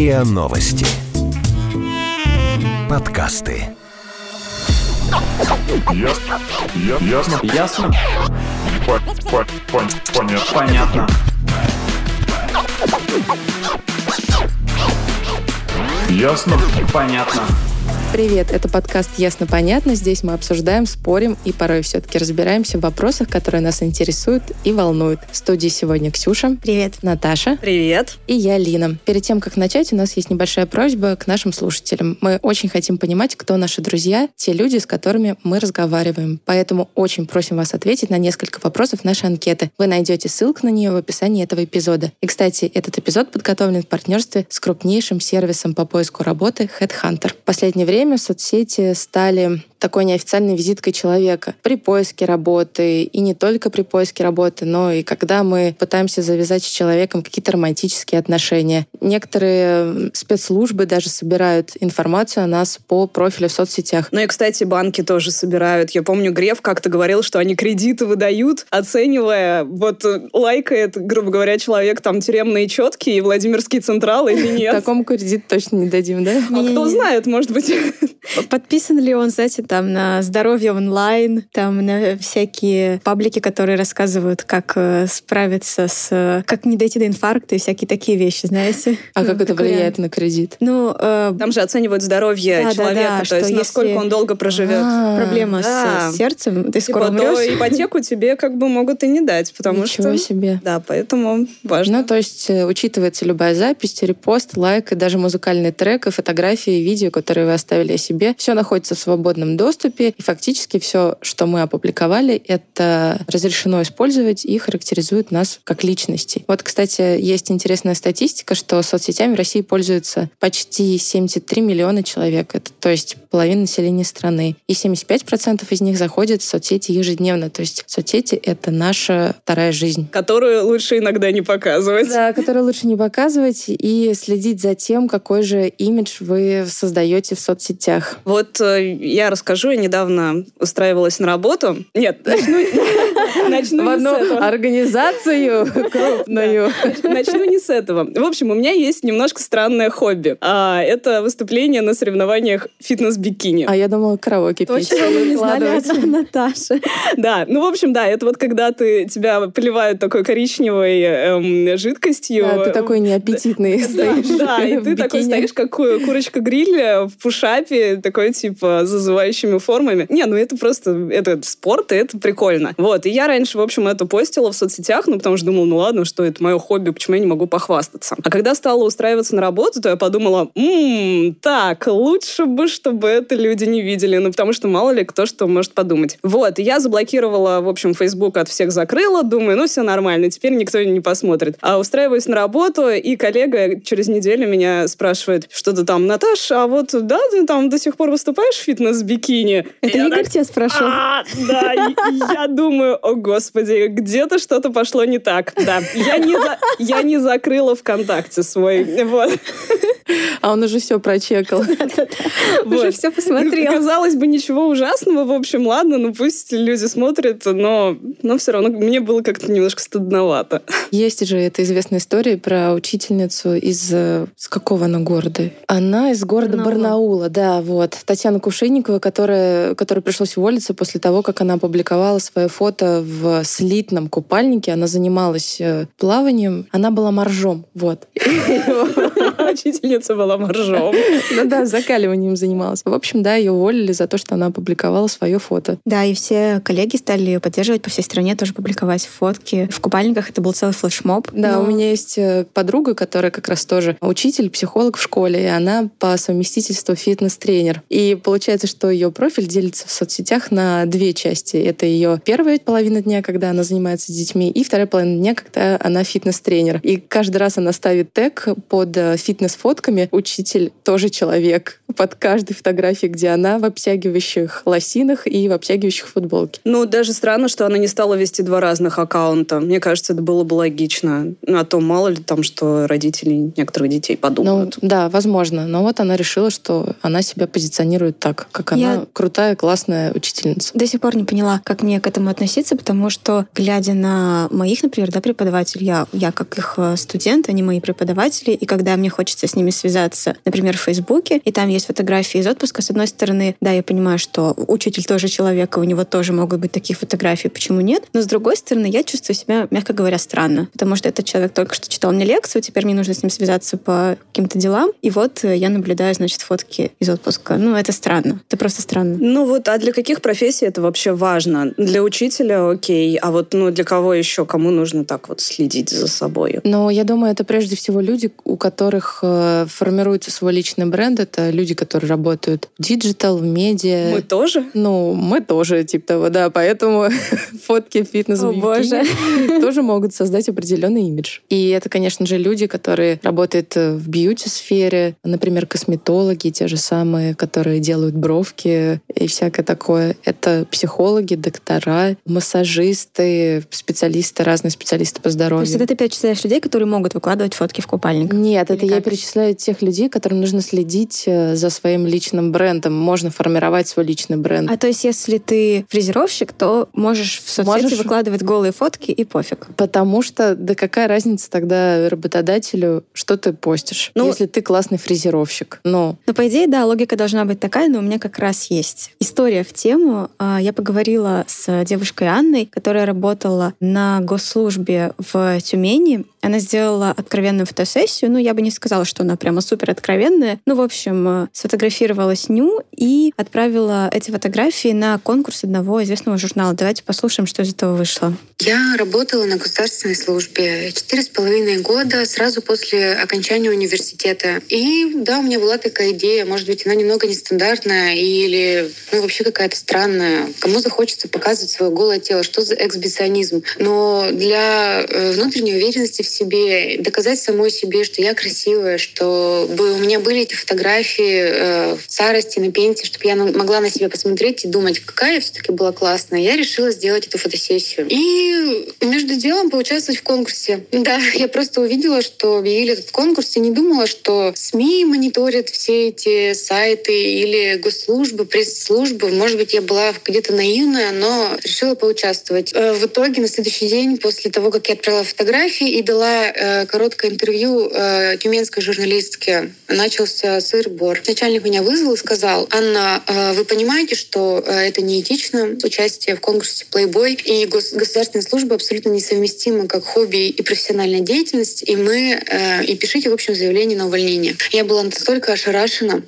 РИА Новости. Подкасты. Ясно. Ясно. Ясно? По- по- пон- Понятно. Понятно. Ясно. Понятно. Привет, это подкаст «Ясно-понятно». Здесь мы обсуждаем, спорим и порой все-таки разбираемся в вопросах, которые нас интересуют и волнуют. В студии сегодня Ксюша. Привет. Наташа. Привет. И я, Лина. Перед тем, как начать, у нас есть небольшая просьба к нашим слушателям. Мы очень хотим понимать, кто наши друзья, те люди, с которыми мы разговариваем. Поэтому очень просим вас ответить на несколько вопросов нашей анкеты. Вы найдете ссылку на нее в описании этого эпизода. И, кстати, этот эпизод подготовлен в партнерстве с крупнейшим сервисом по поиску работы Headhunter. В последнее время соцсети стали такой неофициальной визиткой человека при поиске работы. И не только при поиске работы, но и когда мы пытаемся завязать с человеком какие-то романтические отношения. Некоторые спецслужбы даже собирают информацию о нас по профилю в соцсетях. Ну и, кстати, банки тоже собирают. Я помню, Греф как-то говорил, что они кредиты выдают, оценивая, вот э, лайкает, грубо говоря, человек там тюремные четкие и Владимирский Централ или нет. Такому кредит точно не дадим, да? А кто знает, может быть. Подписан ли он, знаете, там на здоровье онлайн, там на всякие паблики, которые рассказывают, как э, справиться с... э, как не дойти до инфаркта и всякие такие вещи, знаете? А Ну, как это такой влияет вариант. на кредит? Ну, э, Там же оценивают здоровье человека, да, то что есть насколько он долго проживет. А, проблема да. с сердцем, ты скоро Типа, то умрешь. ипотеку тебе как бы могут и не дать, потому Ничего что... себе. Да, поэтому важно. Ну, то есть учитывается любая запись, репост, лайк и даже музыкальный трек, и фотографии, и видео, которые вы оставили о себе. Все находится в свободном доступе, и фактически все, что мы опубликовали, это разрешено использовать и характеризует нас как личности. Вот, кстати, есть интересная статистика, что соцсетями в России пользуются почти 73 миллиона человек. Это, то есть половина населения страны. И 75% из них заходят в соцсети ежедневно. То есть соцсети — это наша вторая жизнь. Которую лучше иногда не показывать. Да, который лучше не показывать и следить за тем, какой же имидж вы создаете в соцсетях. Вот э, я расскажу, я недавно устраивалась на работу. Нет, начну, В одну этого. организацию крупную. Начну не с этого. В общем, у меня есть немножко странное хобби. А, это выступление на соревнованиях фитнес-бикини. А я думала, караоке петь. Точно мы не знали Наташи. Да, ну, в общем, да, это вот когда ты, тебя поливают такой коричневой эм, жидкостью. Да, ты такой неаппетитный стоишь. да, и ты такой стоишь, как ку- курочка-гриль в пушапе, такой, типа, зазывающими формами. Не, ну это просто, это спорт, и это прикольно. Вот, и я раньше, в общем, это постила в соцсетях, ну, потому что думала, ну ладно, что это мое хобби, почему я не могу похвастаться. А когда стала устраиваться на работу, то я подумала, «М, так, лучше бы, чтобы это люди не видели, ну, потому что мало ли кто что может подумать. Вот, и я заблокировала, в общем, Facebook от всех закрыла, думаю, ну, все нормально, теперь никто не посмотрит. А устраиваюсь на работу, и коллега через неделю меня спрашивает, что ты там, Наташа, а вот, да, ты там до сих пор выступаешь в фитнес-бикини? Это Я Игорь так, тебя спрашивал? «А, да, я думаю, о господи, где-то что-то пошло не так. Да, я не, за- я не закрыла ВКонтакте свой. Вот. А он уже все прочекал. Уже все посмотрел. Казалось бы, ничего ужасного. В общем, ладно, ну пусть люди смотрят, но, но все равно мне было как-то немножко стыдновато. Есть же эта известная история про учительницу из... э, С какого она города? Она из города Барнаула. Да, вот. Татьяна Кувшинникова, которая, которой пришлось уволиться после того, как она опубликовала свое фото в слитном купальнике. Она занималась э, плаванием. Она была моржом, вот. Учительница была моржом. Ну да, закаливанием занималась. В общем, да, ее уволили за то, что она опубликовала свое фото. Да, и все коллеги стали ее поддерживать по всей стране, тоже публиковать фотки. В купальниках это был целый флешмоб. Да, Но- у меня есть э, подруга, которая как раз тоже учитель, психолог в школе, и она по совместительству фитнес-тренер. И получается, что ее профиль делится в соцсетях на две части. Это ее первая половина дня, когда она занимается с детьми, и вторая половина дня, когда она фитнес-тренер. И каждый раз она ставит тег под э, фитнес-фотками «Учитель тоже человек» под каждой фотографией, где она в обтягивающих лосинах и в обтягивающих футболке. Ну, даже странно, что она не стала вести два разных аккаунта. Мне кажется, это было бы логично. Ну, А то мало ли там, что родители некоторых детей Ну, подумают. да, возможно. Но вот она решила, что она себя позиционирует так, как она Я- крутая, классная учительница. До сих пор не поняла, как мне к этому относиться, потому что, глядя на моих, например, да, преподавателей, я, я как их э, студент, они мои преподаватели, и когда мне хочется хочется с ними связаться, например, в Фейсбуке, и там есть фотографии из отпуска. С одной стороны, да, я понимаю, что учитель тоже человек, и у него тоже могут быть такие фотографии, почему нет? Но с другой стороны, я чувствую себя, мягко говоря, странно, потому что этот человек только что читал мне лекцию, теперь мне нужно с ним связаться по каким-то делам, и вот я наблюдаю, значит, фотки из отпуска. Ну, это странно. Это просто странно. Ну вот, а для каких профессий это вообще важно? Для учителя окей, а вот ну для кого еще, кому нужно так вот следить за собой? Но я думаю, это прежде всего люди, у которых э, формируется свой личный бренд. Это люди, которые работают в digital, в медиа. Мы тоже? Ну, мы тоже, типа того, да. Поэтому фотки фитнес О, боже. тоже могут создать определенный имидж. И это, конечно же, люди, которые работают э, в beauty-сфере, например, косметологи, те же самые, которые делают бровки и всякое такое. Это психологи, доктора, массажисты, специалисты, разные специалисты по То здоровью. есть это ты перечисляешь людей, которые могут выкладывать фотки в купальниках? Нет, это Или я перечисляю тех людей, которым нужно следить э, за своим личным брендом. Можно формировать свой личный бренд. А то есть, если ты фрезеровщик, то можешь в соцсети Можешь. выкладывать голые фотки и пофиг. Потому что, да какая разница тогда работодателю, что ты постишь, Ну- если ты классный фрезеровщик? Ну, Ну, по идее, да, логика должна быть такая, но у меня как раз есть история в тему. А, Я поговорила с девушкой Анной, которая работала на госслужбе в Тюмени. Она сделала откровенную фотосессию. Ну, я бы не сказала, что она прямо супер откровенная. Ну, в общем, э, сфотографировала сню и отправила эти фотографии на конкурс одного известного журнала. Давайте послушаем, что из этого вышло. Я работала на государственной службе четыре с половиной года сразу после окончания университета. И да, у меня была такая идея, может быть, она немного нестандартная или ну, вообще какая-то странная. Кому захочется показывать свое голое тело, что за эксбиционизм. Но для э, внутренней уверенности себе, доказать самой себе, что я красивая, что бы у меня были эти фотографии э, в старости, на пенсии, чтобы я могла на себя посмотреть и думать, какая я все-таки была классная. Я решила сделать эту фотосессию. И между делом поучаствовать в конкурсе. Да, я просто увидела, что объявили этот конкурс и не думала, что СМИ мониторят все эти сайты или госслужбы, пресс-службы. Может быть, я была где-то наивная, но решила поучаствовать. Э, В итоге на следующий день, после того, как я отправила фотографии и дала э, короткое интервью э, тюменской журналистке, начался сыр-бор. Начальник меня вызвал и сказал, Анна, э, вы понимаете, что это неэтично, участие в конкурсе Playboy и гос- государственная служба абсолютно несовместимы как хобби и профессиональная деятельность, и мы и пишите, в общем, заявление на увольнение. Я была настолько ошарашена,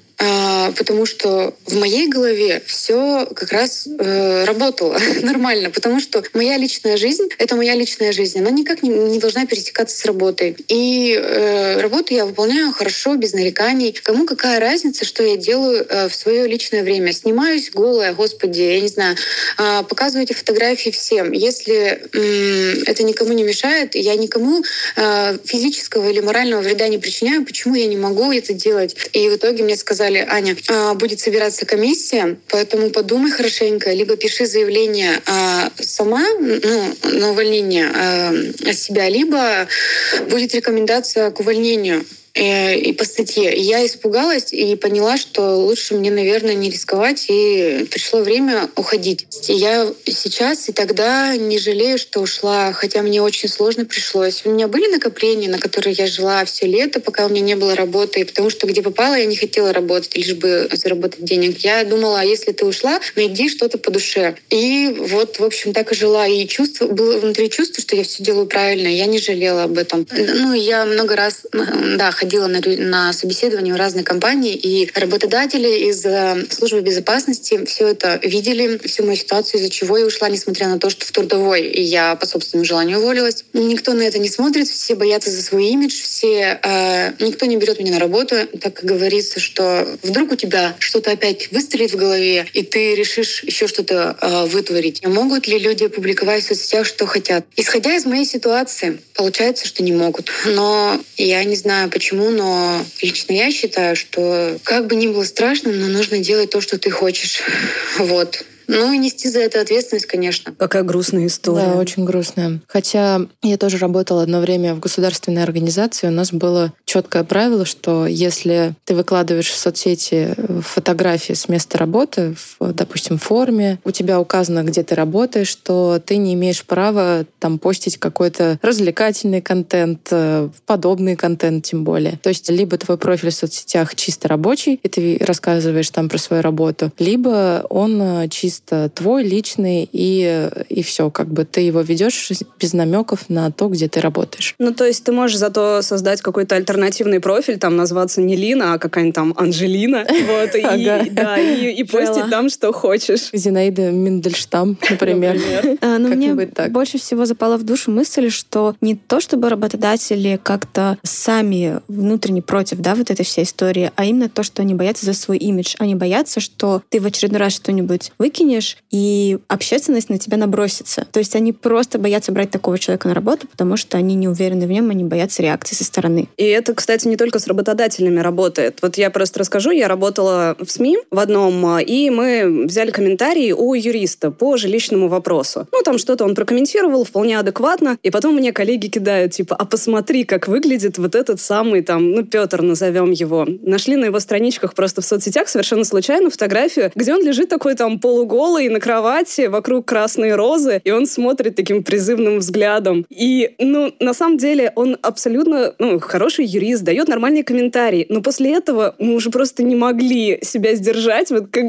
потому что в моей голове все как раз э, работало нормально, потому что моя личная жизнь — это моя личная жизнь, она никак не, не должна пересекаться с работой. И э, работу я выполняю хорошо, без нареканий. Кому какая разница, что я делаю э, в свое личное время? Снимаюсь голая, господи, я не знаю, а, показываю эти фотографии всем. Если м, это никому не мешает, я никому э, физического или морального вреда не причиняю, почему я не могу это делать? И в итоге мне сказали, Аня, а, будет собираться комиссия, поэтому подумай хорошенько, либо пиши заявление а, сама ну, на увольнение а, от себя, либо будет рекомендация к увольнению и по статье. Я испугалась и поняла, что лучше мне, наверное, не рисковать, и пришло время уходить. Я сейчас и тогда не жалею, что ушла, хотя мне очень сложно пришлось. У меня были накопления, на которые я жила все лето, пока у меня не было работы, потому что где попала, я не хотела работать, лишь бы заработать денег. Я думала, а если ты ушла, найди что-то по душе. И вот, в общем, так и жила. И чувство, было внутри чувство, что я все делаю правильно, я не жалела об этом. Ну, я много раз, да, ходила на, на собеседование в разные компании, и работодатели из э, службы безопасности все это видели, всю мою ситуацию, из-за чего я ушла, несмотря на то, что в трудовой я по собственному желанию уволилась. Никто на это не смотрит, все боятся за свой имидж, все, э, никто не берет меня на работу, так как говорится, что вдруг у тебя что-то опять выстрелит в голове, и ты решишь еще что-то э, вытворить. Могут ли люди публиковать в соцсетях, что хотят? Исходя из моей ситуации, получается, что не могут. Но я не знаю почему, но лично я считаю, что как бы ни было страшно, но нужно делать то, что ты хочешь. Вот. Ну и нести за это ответственность, конечно. Какая грустная история. Да, очень грустная. Хотя я тоже работала одно время в государственной организации, у нас было четкое правило, что если ты выкладываешь в соцсети фотографии с места работы, в, допустим, форме, у тебя указано, где ты работаешь, то ты не имеешь права там постить какой-то развлекательный контент, э, подобный контент тем более. То есть либо твой профиль в соцсетях чисто рабочий, и ты рассказываешь там про свою работу, либо он э, чисто твой, личный, и, и все, как бы ты его ведешь без намеков на то, где ты работаешь. Ну, то есть ты можешь зато создать какой-то альтернативный профиль, там назваться не Лина, а какая-нибудь там Анжелина, вот, и, да, и, постить там, что хочешь. Зинаида Мендельштам, например. А, но мне больше всего запала в душу мысль, что не то, чтобы работодатели как-то сами внутренне против, да, вот этой всей истории, а именно то, что они боятся за свой имидж. Они боятся, что ты в очередной раз что-нибудь выкинешь, и общественность на тебя набросится. То есть они просто боятся брать такого человека на работу, потому что они не уверены в нем, они боятся реакции со стороны. И это, кстати, не только с работодателями работает. Вот я просто расскажу, я работала в СМИ в одном, и мы взяли комментарии у юриста по жилищному вопросу. Ну, там что-то он прокомментировал вполне адекватно, и потом мне коллеги кидают, типа, а посмотри, как выглядит вот этот самый там, ну, Петр, назовем его. Нашли на его страничках просто в соцсетях совершенно случайно фотографию, где он лежит такой там полуголый на кровати, вокруг красные розы, и он смотрит таким призывным взглядом. И, ну, на самом деле, он абсолютно, ну, хороший юрист, дает нормальные комментарии, но после этого мы уже просто не могли себя сдержать. Вот как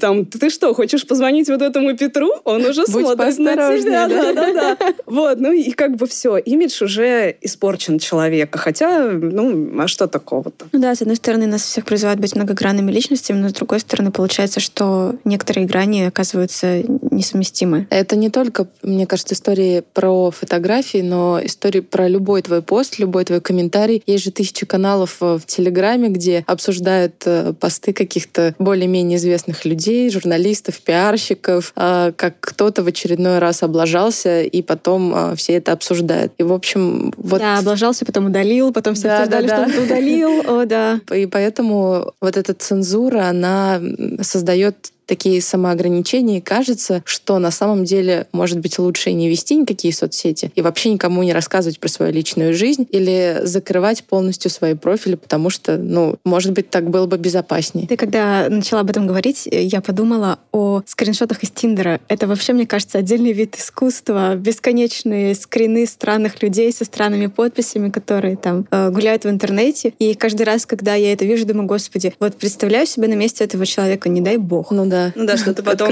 там, ты что, хочешь позвонить вот этому Петру? Он уже Будь смотрит на тебя. Да, да, да. Вот, ну и как бы все, имидж уже испорчен человека. Хотя, ну, а что такого-то? Ну да, с одной стороны, нас всех призывают быть многогранными личностями, но с другой стороны, получается, что некоторые грани оказываются несовместимы. Это не только, мне кажется, истории про фотографии, но истории про любой твой пост, любой твой комментарий. Есть же тысячи каналов в Телеграме, где обсуждают э, посты каких-то более-менее известных людей, журналистов, пиарщиков, а, как кто-то в очередной раз облажался, и потом а, все это обсуждают. И, в общем, вот... Да, облажался, потом удалил, потом все да, обсуждали, да, да. что он удалил. О, да. И поэтому вот эта цензура, она создает такие самоограничения, и кажется, что на самом деле, может быть, лучше не вести никакие соцсети и вообще никому не рассказывать про свою личную жизнь или закрывать полностью свои профили, потому что, ну, может быть, так было бы безопаснее. Ты когда начала об этом говорить, я подумала о скриншотах из Тиндера. Это вообще, мне кажется, отдельный вид искусства. Бесконечные скрины странных людей со странными подписями, которые там э, гуляют в интернете. И каждый раз, когда я это вижу, думаю, господи, вот представляю себя на месте этого человека, не дай бог. Ну да, Ну да, что ты потом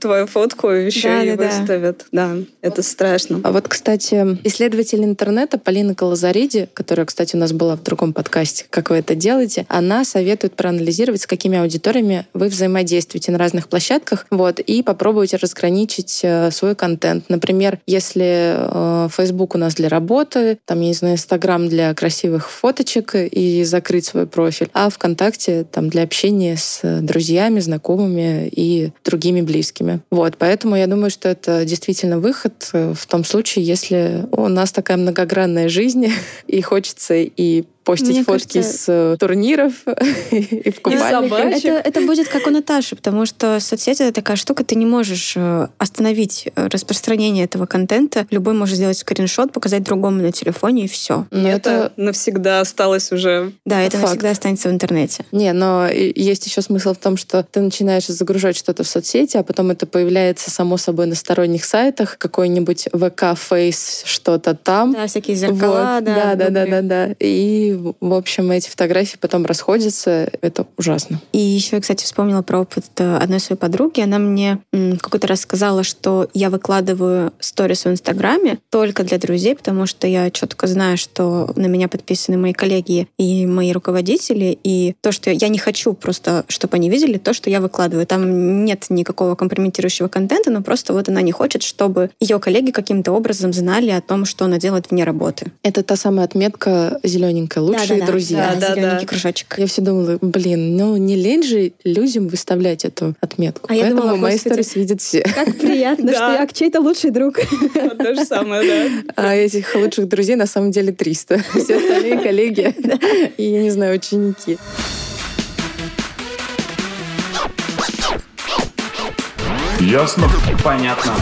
твою фотку еще да, и да, выставят. Да. да, это страшно. А вот, кстати, исследователь интернета Полина Колозариди, которая, кстати, у нас была в другом подкасте «Как вы это делаете», она советует проанализировать, с какими аудиториями вы взаимодействуете на разных площадках, вот, и попробовать разграничить э, свой контент. Например, если э, Facebook у нас для работы, там, я не знаю, Instagram для красивых фоточек и закрыть свой профиль, а ВКонтакте там для общения с друзьями, знакомыми, и другими близкими. Вот, поэтому я думаю, что это действительно выход э, в том случае, если у нас такая многогранная жизнь, и хочется и постить Мне фотки кажется... с э, турниров и в купальниках. Это, это будет как у Наташи, потому что соцсети — это такая штука, ты не можешь э, остановить э, распространение этого контента. Любой может сделать скриншот, показать другому на телефоне, и все. Но это, это навсегда осталось уже. Да, это факт. навсегда останется в интернете. Не, но есть еще смысл в том, что ты начинаешь загружать что-то в соцсети, а потом это появляется само собой на сторонних сайтах, какой-нибудь ВК, Фейс, что-то там. Да, всякие зеркала, вот. да. Да, да, да, да, да. И в общем, эти фотографии потом расходятся. Это ужасно. И еще я, кстати, вспомнила про опыт э, одной своей подруги. Она мне какой-то раз сказала, что я выкладываю сторис в Инстаграме только для друзей, потому что я четко знаю, что на меня подписаны мои коллеги и мои руководители, и то, что я не хочу просто, чтобы они видели то, что я выкладываю. Там нет никакого компрометирующего контента, но просто вот она не хочет, чтобы ее коллеги каким-то образом знали о том, что она делает вне работы. Это та самая отметка зелененькая лучшие да, да, друзья. Да, да, да. кружочек. Я все думала, блин, ну не лень же людям выставлять эту отметку. А Поэтому я думала, мои сторис видят все. Как приятно, что я чей-то лучший друг. То же самое, да. А этих лучших друзей на самом деле 300. Все остальные коллеги и, я не знаю, ученики. Ясно? Понятно.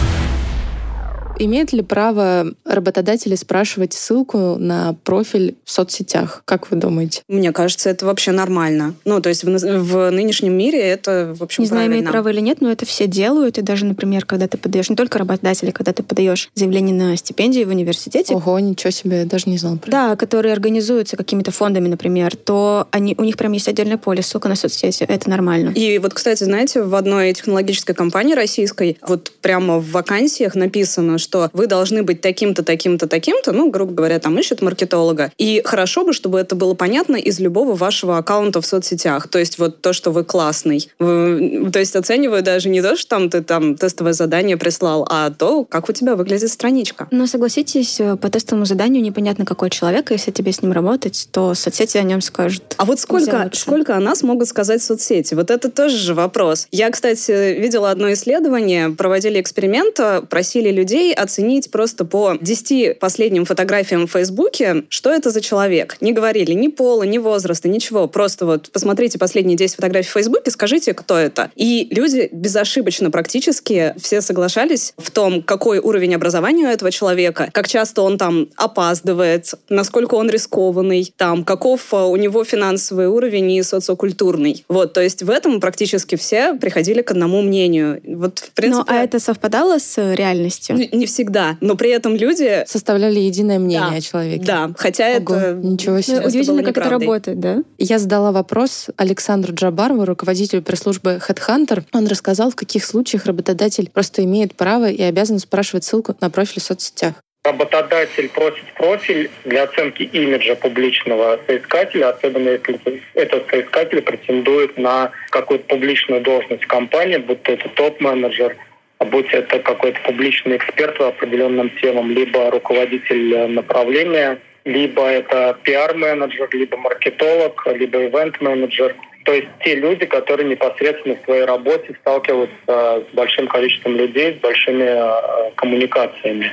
Имеет ли право работодатели спрашивать ссылку на профиль в соцсетях? Как вы думаете? Мне кажется, это вообще нормально. Ну, то есть в, в нынешнем мире это, в общем, Не знаю, правильно. имеет право или нет, но это все делают. И даже, например, когда ты подаешь, не только работодатели, когда ты подаешь заявление на стипендию в университете, Ого, ничего себе, я даже не знала про да, которые организуются какими-то фондами, например, то они, у них прям есть отдельное поле, ссылка на соцсети. Это нормально. И вот, кстати, знаете, в одной технологической компании российской вот прямо в вакансиях написано, что вы должны быть таким-то, таким-то, таким-то, ну, грубо говоря, там ищут маркетолога. И хорошо бы, чтобы это было понятно из любого вашего аккаунта в соцсетях. То есть вот то, что вы классный. Вы, то есть оцениваю даже не то, что там ты там тестовое задание прислал, а то, как у тебя выглядит страничка. Но согласитесь, э, по тестовому заданию непонятно, какой человек, если тебе с ним работать, то соцсети о нем скажут. А вот сколько, сколько о нас могут сказать соцсети? Вот это тоже же вопрос. Я, кстати, видела одно исследование, проводили эксперимент, э, просили людей оценить просто по 10 последним фотографиям в Фейсбуке, что это за человек. Не говорили ни пола, ни возраста, ничего. Просто вот посмотрите последние 10 фотографий в Фейсбуке, скажите, кто это. И люди безошибочно практически все соглашались в том, какой уровень образования у этого человека, как часто он там опаздывает, насколько он рискованный, там, каков э, у него финансовый уровень и социокультурный. Вот, то есть в этом практически все приходили к одному мнению. Вот, в принципе... Ну, а это совпадало с э, реальностью? Не всегда, но при этом люди... Составляли единое мнение Да, о человеке. Да, хотя Ого, это... ничего себе. Ну, удивительно, как это работает, да? Я задала вопрос Александру Джабарову, руководителю пресс-службы Headhunter. Он рассказал, в каких случаях работодатель просто имеет право и обязан спрашивать ссылку на профиль в соцсетях. Работодатель просит профиль для оценки имиджа публичного соискателя, особенно если этот соискатель претендует на какую-то публичную должность в компании, будь то это топ-менеджер, будь это какой-то публичный эксперт по определенным темам, либо руководитель э, направления, либо это пиар-менеджер, либо маркетолог, либо ивент-менеджер. То есть те люди, которые непосредственно в своей работе сталкиваются с большим количеством людей, с большими э, коммуникациями.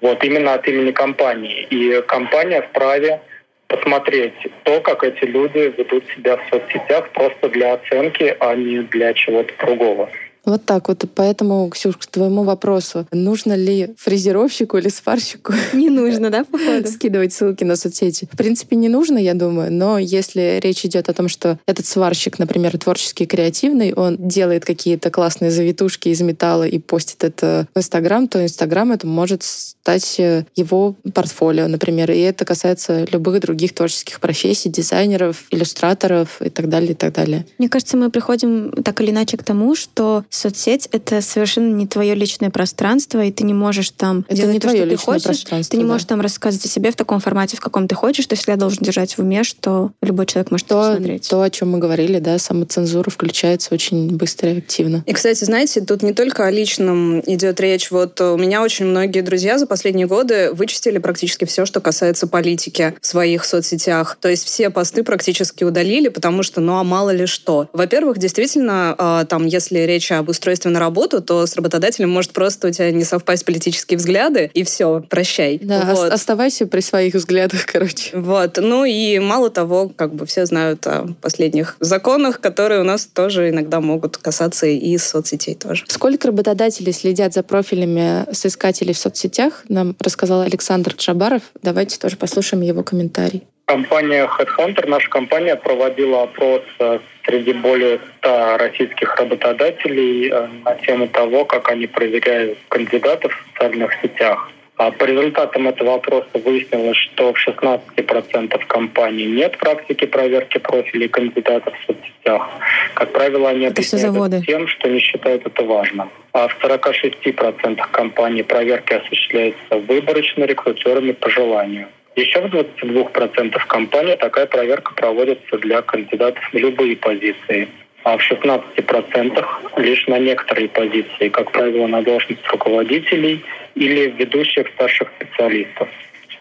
Вот именно от имени компании. И компания вправе посмотреть то, как эти люди ведут себя в соцсетях просто для оценки, а не для чего-то другого. Вот так вот. Поэтому, Ксюш, к твоему вопросу, нужно ли фрезеровщику или сварщику Не нужно, да, походу? скидывать ссылки на соцсети? В принципе, не нужно, я думаю, но если речь идет о том, что этот сварщик, например, творческий, креативный, он делает какие-то классные завитушки из металла и постит это в Инстаграм, то Инстаграм это может стать э, его портфолио, например, и это касается любых других творческих профессий, дизайнеров, иллюстраторов и так далее, и так далее. Мне кажется, мы приходим так или иначе к тому, что соцсеть — это совершенно не твое личное пространство, и ты не можешь там Это делать не то, твое что ты личное хочешь. пространство, Ты не да. можешь там рассказывать о себе в таком формате, в каком ты хочешь. То есть я должен держать в уме, что любой человек может То, посмотреть. то, о чем мы говорили, да, самоцензура включается очень быстро и активно. И, кстати, знаете, тут не только о личном идет речь. Вот у меня очень многие друзья за последние годы вычистили практически все, что касается политики в своих соцсетях. То есть все посты практически удалили, потому что, ну а мало ли что. Во-первых, действительно, э, там, если речь об устройстве на работу, то с работодателем может просто у тебя не совпасть политические взгляды, и все, прощай. Да, Вот. ос- оставайся при своих взглядах, короче. Вот. Ну и мало того, как бы все знают о последних законах, которые у нас тоже иногда могут касаться и соцсетей тоже. Сколько работодателей следят за профилями соискателей в соцсетях, нам рассказал Александр Джабаров. Давайте тоже послушаем его комментарий. Компания Headhunter, наша компания, проводила опрос э, среди более 100 российских работодателей э, на тему того, как они проверяют кандидатов в социальных сетях. А по результатам этого опроса выяснилось, что в 16% компаний нет практики проверки профилей кандидатов в соцсетях. Как правило, они Это объясняют тем, что не считают это важным. А в 46% компаний проверки осуществляются выборочно рекрутерами по желанию. Еще в 22% компаний такая проверка проводится для кандидатов на любые позиции. А в 16% лишь на некоторые позиции, как правило, на должность руководителей или ведущих старших специалистов.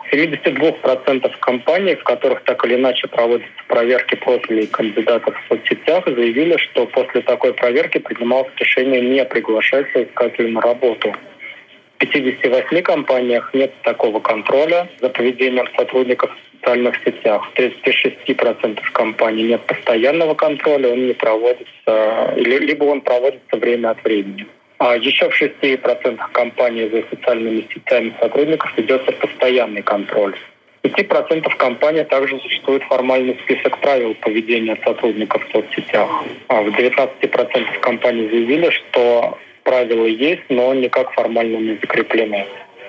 В 72% компаний, в которых так или иначе проводятся проверки профилей кандидатов в соцсетях, заявили, что после такой проверки принималось решение не приглашать соискателя на работу. В 58 компаниях нет такого контроля за поведением сотрудников в социальных сетях. В 36% компаний нет постоянного контроля, он не проводится, или- либо он проводится время от времени. А еще в 6% компаний за социальными сетями сотрудников ведется постоянный контроль. В 5% компаний также существует формальный список правил поведения сотрудников в соцсетях. А в 19% компаний заявили, что правила есть, но никак формально не закреплены.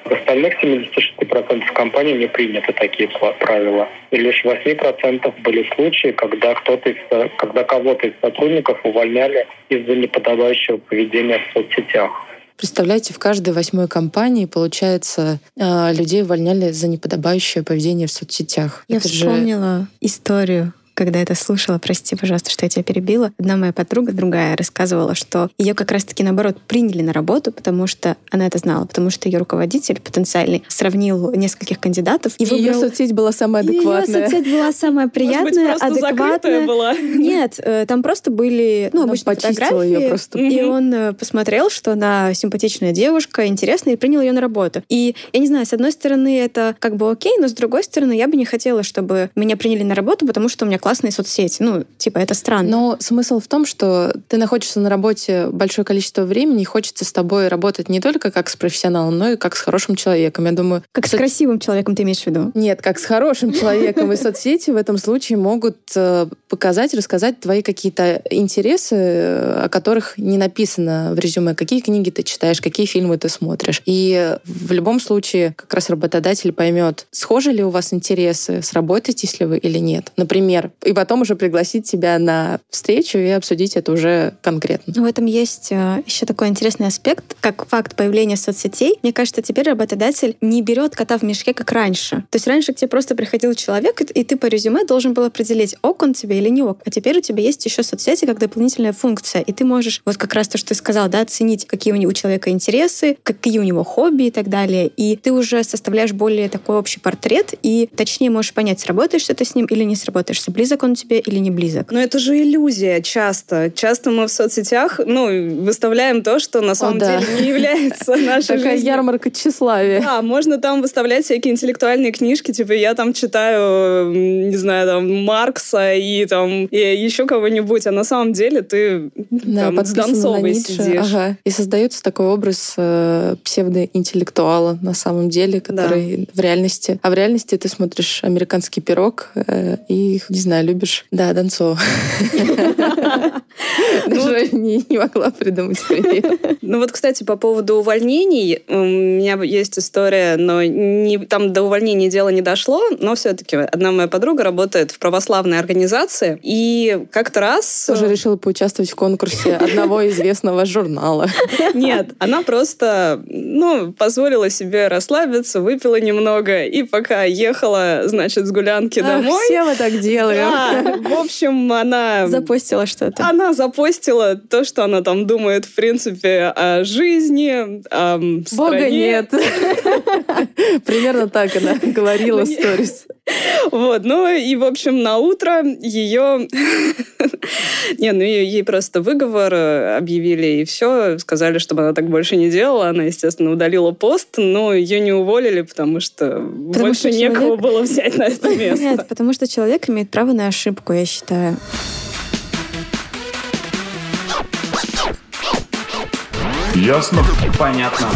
В остальных 76% компаний не приняты такие правила. И лишь в 8% были случаи, когда, кто-то из, когда кого-то из сотрудников увольняли из-за неподобающего поведения в соцсетях. Представляете, в каждой восьмой компании, получается, а, людей увольняли за неподобающее поведение в соцсетях. Я Это вспомнила же... историю когда это слушала, прости, пожалуйста, что я тебя перебила, одна моя подруга, другая, рассказывала, что ее как раз-таки, наоборот, приняли на работу, потому что она это знала, потому что ее руководитель потенциальный сравнил нескольких кандидатов. И, и выбрал... ее соцсеть была самая адекватная. Ее соцсеть была самая приятная, Может быть, адекватная. была. Нет, э, там просто были, ну, обычные фотографии. Ее просто. И он э, посмотрел, что она симпатичная девушка, интересная, и принял ее на работу. И я не знаю, с одной стороны, это как бы окей, но с другой стороны, я бы не хотела, чтобы меня приняли на работу, потому что у меня класс классные соцсети. Ну, типа, это странно. Но смысл в том, что ты находишься на работе большое количество времени, и хочется с тобой работать не только как с профессионалом, но и как с хорошим человеком. Я думаю... Как с красивым человеком ты имеешь в виду? Нет, как с хорошим человеком. И соцсети в этом случае могут э, показать, рассказать твои какие-то интересы, э, о которых не написано в резюме. Какие книги ты читаешь, какие фильмы ты смотришь. И в любом случае как раз работодатель поймет, схожи ли у вас интересы, сработаетесь ли вы или нет. Например, и потом уже пригласить тебя на встречу и обсудить это уже конкретно. В этом есть э, еще такой интересный аспект, как факт появления соцсетей. Мне кажется, теперь работодатель не берет кота в мешке, как раньше. То есть раньше к тебе просто приходил человек, и ты по резюме должен был определить, ок он тебе или не ок. А теперь у тебя есть еще соцсети как дополнительная функция, и ты можешь, вот как раз то, что ты сказал, да, оценить, какие у человека интересы, какие у него хобби и так далее. И ты уже составляешь более такой общий портрет, и точнее можешь понять, сработаешься ты с ним или не сработаешься, близок он тебе или не близок. Но это же иллюзия часто. Часто мы в соцсетях ну, выставляем то, что на самом О, да. деле не является нашей Такая жизнью. ярмарка тщеславия. Да, можно там выставлять всякие интеллектуальные книжки, типа я там читаю, не знаю, там Маркса и там и еще кого-нибудь, а на самом деле ты да, там, с Донцовой сидишь. Ага. И создается такой образ э, псевдоинтеллектуала на самом деле, который да. в реальности... А в реальности ты смотришь «Американский пирог» э, и, не знаю, любишь? Да, Донцова. Даже не, не могла придумать Ну вот, кстати, по поводу увольнений, у меня есть история, но не, там до увольнения дело не дошло, но все-таки одна моя подруга работает в православной организации, и как-то раз... Тоже решила поучаствовать в конкурсе одного известного журнала. Нет, она просто, ну, позволила себе расслабиться, выпила немного, и пока ехала, значит, с гулянки домой... Все мы так делаем. Да, в общем, она... Запостила что-то. Она запостила то, что она там думает, в принципе, о жизни, о Бога нет. Примерно так она говорила в сторис. Вот, ну и, в общем, на утро ее... Не, ну ей просто выговор э, объявили, и все. Сказали, чтобы она так больше не делала. Она, естественно, удалила пост, но ее не уволили, потому что потому больше что некого было взять на это место. Нет, потому что человек имеет право на ошибку, я считаю. Ясно? Понятно.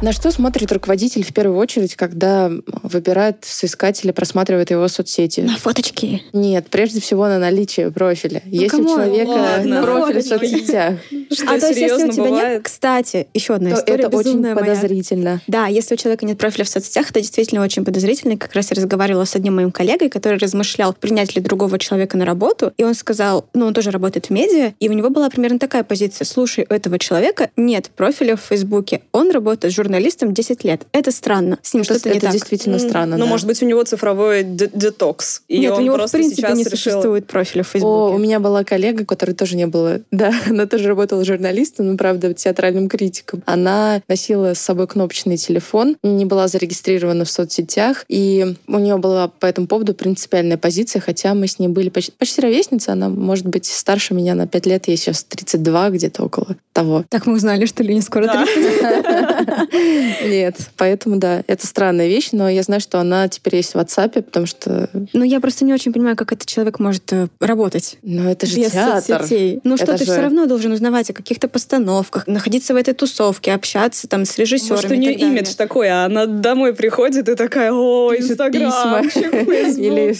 На что смотрит руководитель в первую очередь, когда выбирает соискателя, просматривает его соцсети? На фоточки? Нет, прежде всего на наличие профиля. Ну, Если у человека Ладно. профиль в соцсетях. Что, а то есть, если у тебя бывает? нет, кстати, еще одна то история это очень моя. подозрительно. Да, если у человека нет профиля в соцсетях, это действительно очень подозрительно. Как раз я разговаривала с одним моим коллегой, который размышлял, принять ли другого человека на работу, и он сказал, ну, он тоже работает в медиа, и у него была примерно такая позиция. Слушай, у этого человека нет профиля в Фейсбуке, он работает журналистом журналистом 10 лет. Это странно. С ним что-то не так. Это действительно странно, Ну, да. может быть, у него цифровой детокс. И Нет, у него, в принципе, не решил... существует профиля в Фейсбуке. О, у меня была коллега, которая тоже не была... Да, она тоже работала журналистом, но, правда, театральным критиком. Она носила с собой кнопочный телефон, не была зарегистрирована в соцсетях, и у нее была по этому поводу принципиальная позиция, хотя мы с ней были почти, почти ровесницы, она, может быть, старше меня на 5 лет, ей сейчас 32, где-то около того. Так мы узнали, что Лене скоро да. 30. Нет, поэтому да, это странная вещь, но я знаю, что она теперь есть в WhatsApp, потому что... Ну, я просто не очень понимаю, как этот человек может э, работать. Ну, это же без театр. соцсетей. Ну, что Это ты же- все равно должен узнавать о каких-то постановках, находиться в этой тусовке, общаться там с режиссерами. Может, у нее имидж такой, а она домой приходит и такая, о, Инстаграм. Или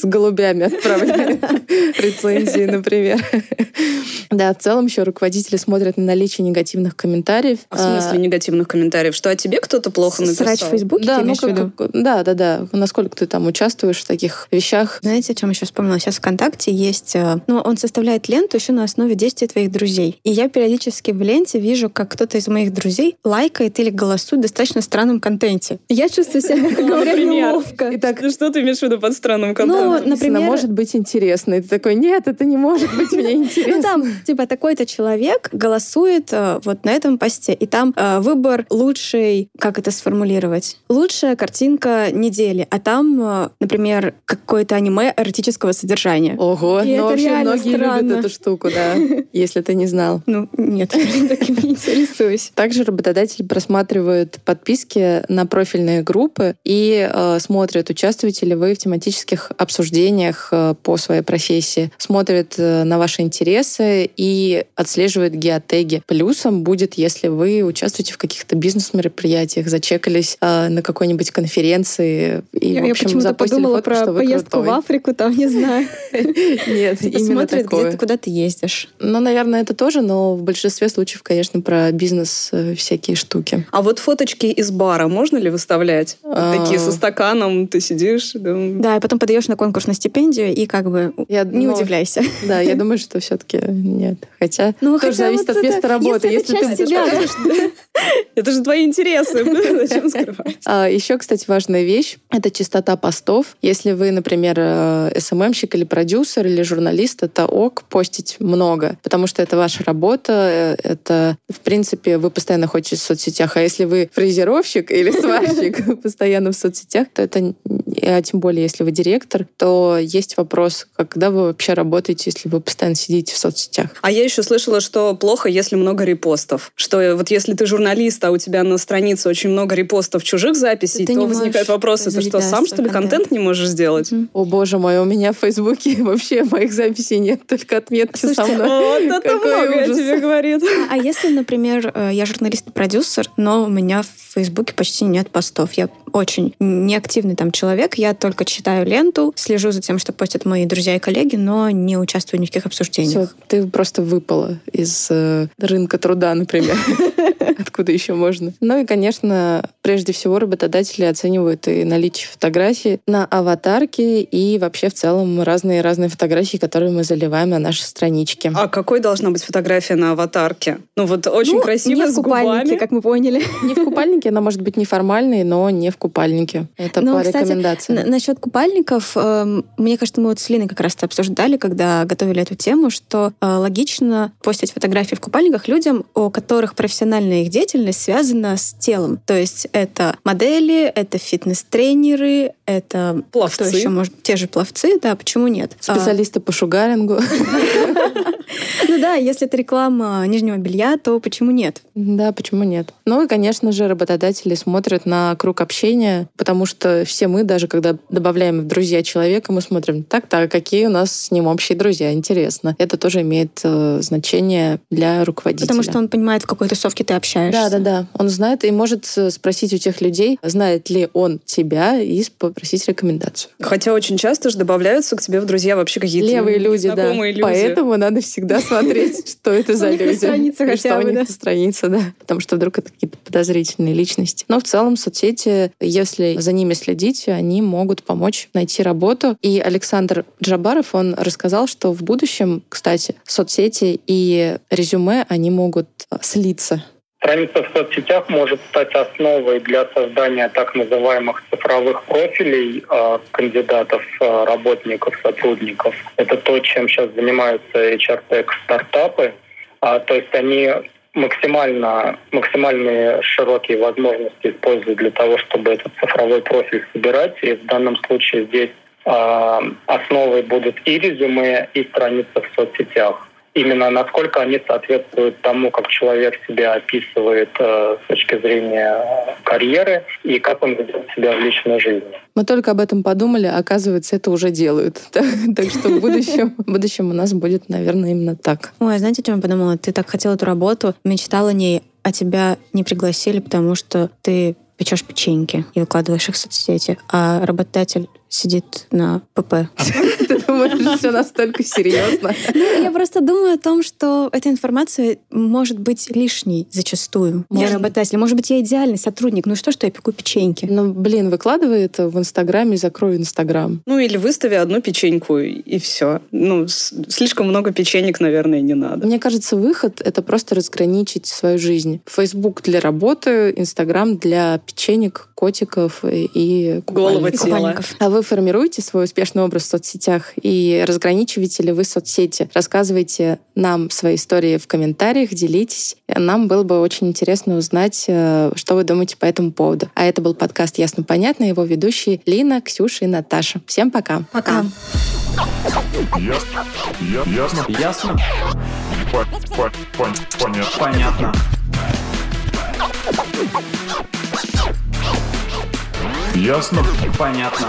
с голубями отправляет рецензии, например. Да, в целом еще руководители смотрят на наличие негативных комментариев. В смысле негативных комментариев? Что о тебе кто-то плохо написал? Срач в Фейсбуке, Да, ну как, да, да, да. Насколько ты там участвуешь в таких вещах? Знаете, о чем еще вспомнила? Сейчас ВКонтакте есть... э, Ну, он составляет ленту еще на основе действий твоих друзей. И я периодически в ленте вижу, как кто-то из моих друзей лайкает или голосует в достаточно странном контенте. Я чувствую себя, мягко говоря, неловко. Итак, Ну, Что ты имеешь в виду под странным контентом? Ну, например- может быть интересно. И ты такой, нет, это не может быть мне Ну интересно. там, типа, такой-то человек голосует э, вот на этом посте, и там э, выбор лучшей, как это сформулировать, лучшая картинка недели, а там, э, например, какое-то аниме эротического содержания. Ого, И ну это вообще многие странно. любят эту штуку, да, если ты не знал. Ну, нет, таким не интересуюсь. Также работодатель просматривает подписки на профильные группы и э, смотрит, участвуете ли вы в тематических обсуждениях э, по своей профессии, смотрит э, на ваши интересы и отслеживает геотеги. Плюсом будет, если вы участвуете в каких-то бизнес-мероприятиях, зачекались э, на какой-нибудь конференции и, Я, в я общем, почему-то запостили подумала фотку, про поездку в крутой. Африку, там, не знаю. Нет, именно Смотрят, где такое. ты, куда ты ездишь. Ну, наверное, это тоже, но в большинстве случаев, конечно, про бизнес всякие штуки. А вот фоточки из бара можно ли выставлять? А. Такие со стаканом, ты сидишь. да. Да, и потом подаешь на конкурс на стипендию, и как бы Я, не ну, удивляйся. Да, я думаю, что все-таки нет. Хотя Ну, тоже хотя зависит вот от это- места работы. если это часть ты тебя, Это же твои интересы, зачем скрывать? А, еще, кстати, важная вещь — это частота постов. Если вы, например, э, СММщик или продюсер или журналист, это ок постить много, потому что это ваша работа, э, это, в принципе, вы постоянно находитесь в соцсетях. А если вы фрезеровщик или сварщик постоянно в соцсетях, то это, а тем более, если вы директор, то есть вопрос, когда вы вообще работаете, если вы постоянно сидите в соцсетях. А я еще слышала, что плохо, если много репостов. Что вот если ты журналист, а у тебя на странице очень много репостов чужих записей, Ты то возникает вопрос, это что, сам что ли контент контент. не можешь сделать? О, боже мой, у меня в Фейсбуке вообще моих записей нет, только отметки со Слушайте, мной. Вот это Какой многое ужас. тебе говорит. А если, например, э, я журналист и продюсер, но у меня в Фейсбуке почти нет постов. Я очень неактивный там человек. Я только читаю ленту, слежу за тем, что постят мои друзья и коллеги, но не участвую ни в каких обсуждениях. Все, ты просто выпала из э, рынка труда, например. Откуда еще можно? Ну и, конечно, прежде всего работодатели оценивают и наличие фотографий на аватарке и вообще в целом разные-разные фотографии, которые мы заливаем на наши странички. А какой должна быть фотография на аватарке? Ну вот очень Ну, красиво, не в с купальнике, губами. как мы поняли. Не в купальнике, она может быть неформальной, но не в купальнике. Это Ну, по кстати, рекомендациям. Н- Насчет купальников, эм, мне кажется, мы вот с Линой как раз это обсуждали, когда готовили эту тему, что э, логично постить фотографии в купальниках людям, у которых профессиональная их деятельность связана с телом. То есть это модели, это фитнес-тренеры, это Пловцы. кто еще может? Те же пловцы, да, почему нет? А, Специалисты по шугарингу. ну да, если это реклама нижнего белья, то почему нет? Да, почему нет? Ну и, конечно же, работодатели смотрят на круг общения, потому что все мы, даже когда добавляем в друзья человека, мы смотрим, так-так, какие у нас с ним общие друзья, интересно. Это тоже имеет э, значение для руководителя. Потому что он понимает, в какой тусовке ты общаешься. Да, да, да. Он знает и может э, спросить у тех людей, знает ли он тебя, и попросить рекомендацию. Хотя очень часто же добавляются к тебе в друзья вообще какие-то Левые люди, да. люди. Поэтому надо всегда смотреть, что это за люди. странице И хотя бы, да. странице, да. Потому что вдруг это какие-то подозрительные личности. Но в целом соцсети, если за ними следить, они могут помочь найти работу. И Александр Джабаров, он рассказал, что в будущем, кстати, соцсети и резюме, они могут э, слиться. Страница в соцсетях может стать основой для создания так называемых цифровых профилей э, кандидатов, э, работников, сотрудников. Это то, чем сейчас занимаются HR-Tech стартапы. А, то есть они максимально, максимальные широкие возможности используют для того, чтобы этот цифровой профиль собирать. И в данном случае здесь э, основой будут и резюме, и страницы в соцсетях. Именно насколько они соответствуют тому, как человек себя описывает э, с точки зрения карьеры и как он ведет себя в личной жизни. Мы только об этом подумали, а оказывается, это уже делают. Так что в будущем, в будущем у нас будет, наверное, именно так. Ой, знаете, о чем я подумала? Ты так хотела эту работу, мечтала о ней, а тебя не пригласили, потому что ты печешь печеньки и выкладываешь их в соцсети, а работодатель сидит на ПП. Ты думаешь, все настолько серьезно? Ну, я просто думаю о том, что эта информация может быть лишней зачастую для работодателя. Может быть, я идеальный сотрудник. Ну что, что я пеку печеньки? Ну, блин, выкладывай это в Инстаграме и закрой Инстаграм. Ну, или выстави одну печеньку, и все. Ну, слишком много печенек, наверное, не надо. Мне кажется, выход — это просто разграничить свою жизнь. Фейсбук для работы, Инстаграм для печенек, котиков и Голого тела. А вы формируете свой успешный образ в соцсетях и разграничиваете ли вы соцсети? Рассказывайте нам свои истории в комментариях, делитесь. Нам было бы очень интересно узнать, э, что вы думаете по этому поводу. А это был подкаст «Ясно-понятно», его ведущие Лина, Ксюша и Наташа. Всем пока. Пока. Ясно. Ясно. Ясно? По- по- пон- Понятно. Понятно. Ясно. Понятно.